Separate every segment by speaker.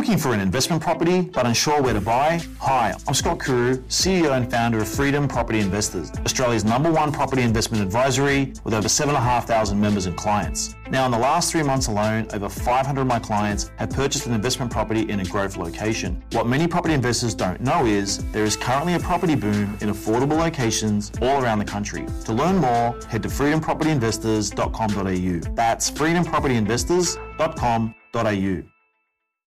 Speaker 1: looking for an investment property but unsure where to buy? Hi, I'm Scott Kuru, CEO and founder of Freedom Property Investors, Australia's number one property investment advisory with over 7,500 members and clients. Now, in the last three months alone, over 500 of my clients have purchased an investment property in a growth location. What many property investors don't know is there is currently a property boom in affordable locations all around the country. To learn more, head to freedompropertyinvestors.com.au. That's freedompropertyinvestors.com.au.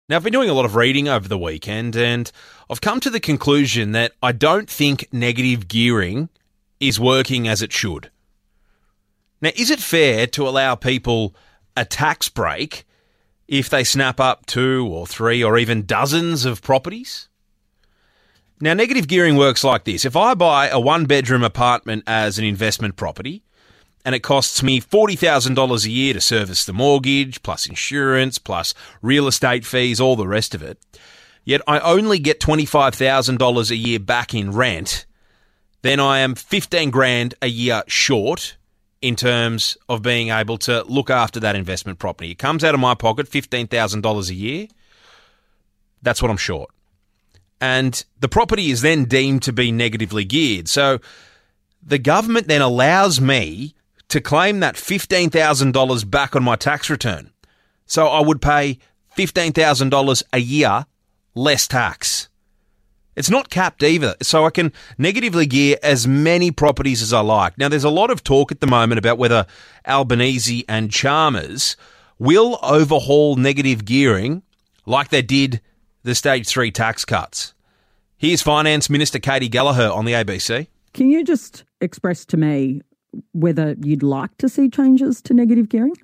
Speaker 2: Now, I've been doing a lot of reading over the weekend, and I've come to the conclusion that I don't think negative gearing is working as it should. Now, is it fair to allow people a tax break if they snap up two or three or even dozens of properties? Now, negative gearing works like this. If I buy a one bedroom apartment as an investment property, and it costs me $40,000 a year to service the mortgage, plus insurance, plus real estate fees, all the rest of it. Yet I only get $25,000 a year back in rent, then I am 15 grand a year short in terms of being able to look after that investment property. It comes out of my pocket, $15,000 a year. That's what I'm short. And the property is then deemed to be negatively geared. So the government then allows me to claim that $15,000 back on my tax return. So I would pay $15,000 a year less tax. It's not capped either, so I can negatively gear as many properties as I like. Now, there's a lot of talk at the moment about whether Albanese and Chalmers will overhaul negative gearing like they did the stage three tax cuts. Here's Finance Minister Katy Gallagher on the ABC.
Speaker 3: Can you just express to me whether you'd like to see changes to negative gearing?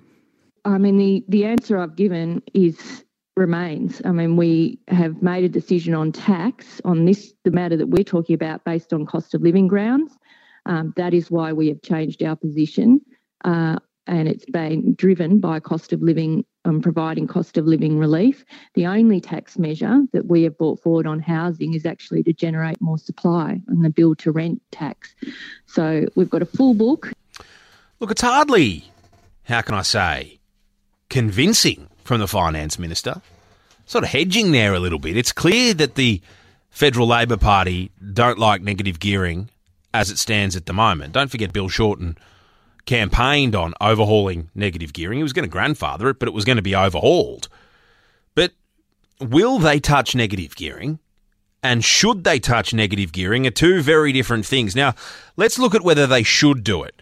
Speaker 4: I mean, the, the answer I've given is remains. I mean, we have made a decision on tax on this, the matter that we're talking about, based on cost of living grounds. Um, that is why we have changed our position, uh, and it's been driven by cost of living um, providing cost of living relief. The only tax measure that we have brought forward on housing is actually to generate more supply and the build to rent tax. So we've got a full book.
Speaker 2: Look, it's hardly, how can I say, convincing from the finance minister. Sort of hedging there a little bit. It's clear that the Federal Labor Party don't like negative gearing as it stands at the moment. Don't forget Bill Shorten campaigned on overhauling negative gearing. He was going to grandfather it, but it was going to be overhauled. But will they touch negative gearing? And should they touch negative gearing are two very different things. Now, let's look at whether they should do it.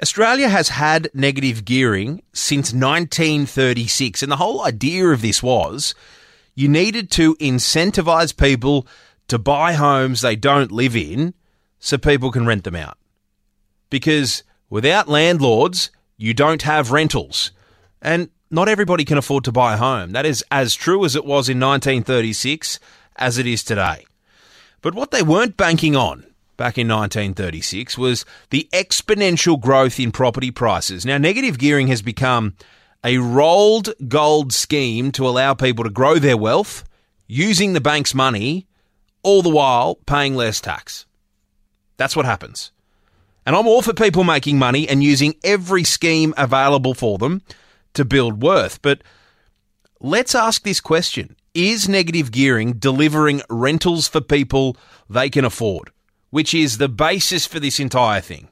Speaker 2: Australia has had negative gearing since 1936, and the whole idea of this was you needed to incentivize people to buy homes they don't live in so people can rent them out. Because Without landlords, you don't have rentals. And not everybody can afford to buy a home. That is as true as it was in 1936 as it is today. But what they weren't banking on back in 1936 was the exponential growth in property prices. Now, negative gearing has become a rolled gold scheme to allow people to grow their wealth using the bank's money, all the while paying less tax. That's what happens. And I'm all for people making money and using every scheme available for them to build worth. But let's ask this question Is negative gearing delivering rentals for people they can afford? Which is the basis for this entire thing.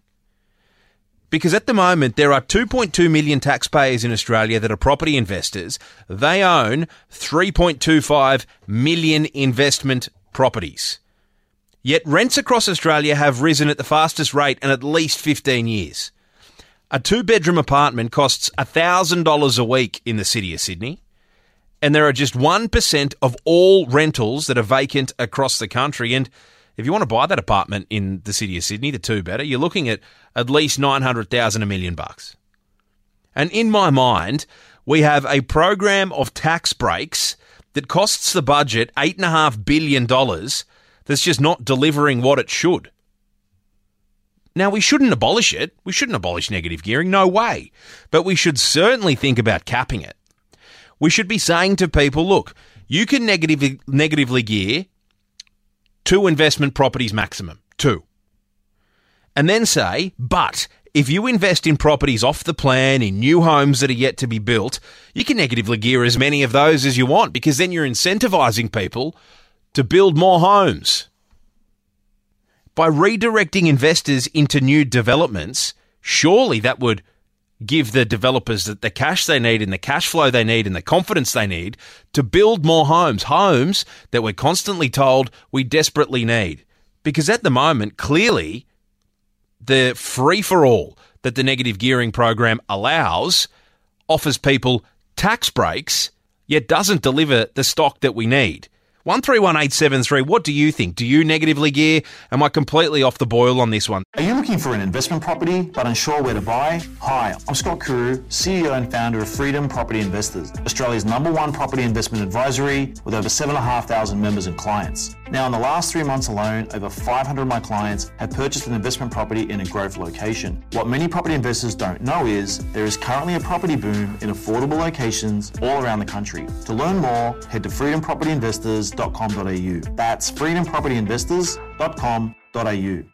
Speaker 2: Because at the moment, there are 2.2 million taxpayers in Australia that are property investors. They own 3.25 million investment properties. Yet rents across Australia have risen at the fastest rate in at least 15 years. A two bedroom apartment costs $1,000 a week in the city of Sydney, and there are just 1% of all rentals that are vacant across the country. And if you want to buy that apartment in the city of Sydney, the two better, you're looking at at least 900,000 a million bucks. And in my mind, we have a program of tax breaks that costs the budget $8.5 billion that's just not delivering what it should. Now, we shouldn't abolish it. We shouldn't abolish negative gearing. No way. But we should certainly think about capping it. We should be saying to people look, you can negative, negatively gear two investment properties maximum. Two. and then say, but if you invest in properties off the plan, in new homes that are yet to be built, you can negatively gear as many of those as you want because then you're incentivizing people to build more homes. By redirecting investors into new developments, surely that would give the developers the cash they need and the cash flow they need and the confidence they need to build more homes, homes that we're constantly told we desperately need. Because at the moment, clearly, the free for all that the negative gearing program allows offers people tax breaks, yet doesn't deliver the stock that we need. 131873, what do you think? Do you negatively gear? Am I completely off the boil on this one?
Speaker 1: Are you looking for an investment property but unsure where to buy? Hi, I'm Scott Kuru, CEO and founder of Freedom Property Investors, Australia's number one property investment advisory with over 7,500 members and clients. Now, in the last three months alone, over 500 of my clients have purchased an investment property in a growth location. What many property investors don't know is there is currently a property boom in affordable locations all around the country. To learn more, head to freedompropertyinvestors.com.au. That's freedompropertyinvestors.com.au.